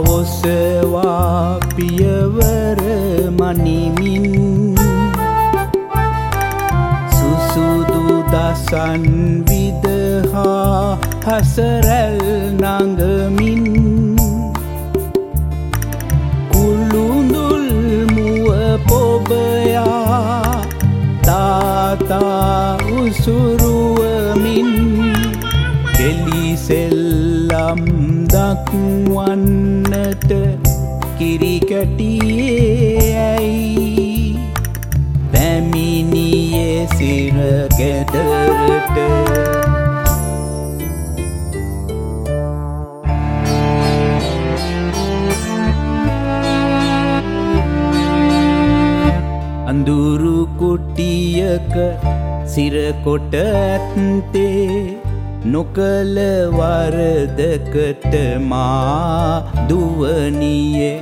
පාවොසවා පියවර මනිමින්. සුසුදු දසන් විදහා හසරැල් නඟමින් කුළුඳුල් මුව පොබයා තාතා උසුරුවමින් දක්වන්නට කිරිකැටියේ ඇයි? පැමිණියේ සිරගෙදරට අඳුරු කුටියක සිරකොට ඇත්තේ නොකල වරදකට මා දුවනියේ.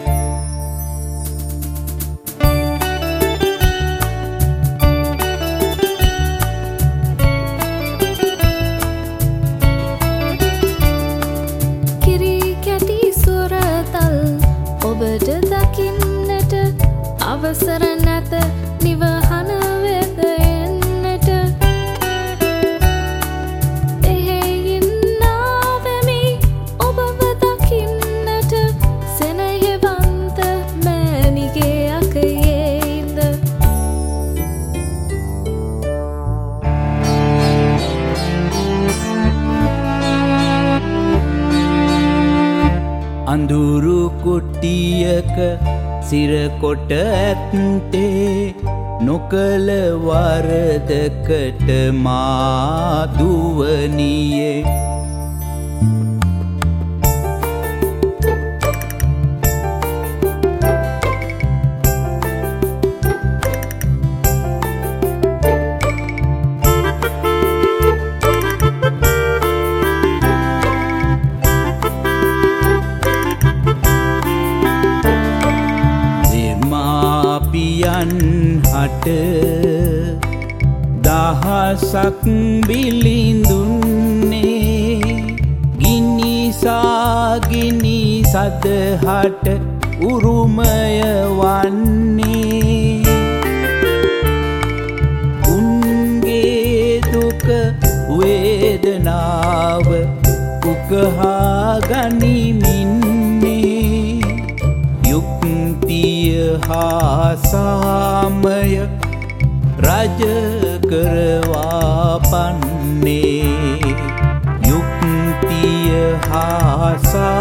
කිරි කැටි සුරතල් ඔබට දකින්නට අවසර අඳුරු කුට්ටියක සිරකොට ඇත්තේ නොකල වරදකට මාදුවනියේ. දෙමාපියන් හට දහසක් බිලිඳුන්නේ ගිනිසාගිනි සදහට උරුමය වන්නේ. උන්ගේ දුක වේදනාව උකහා ගනිමින්නේ හා සාමය රජ කරවා පන්නේ. යුක්තිය හා සා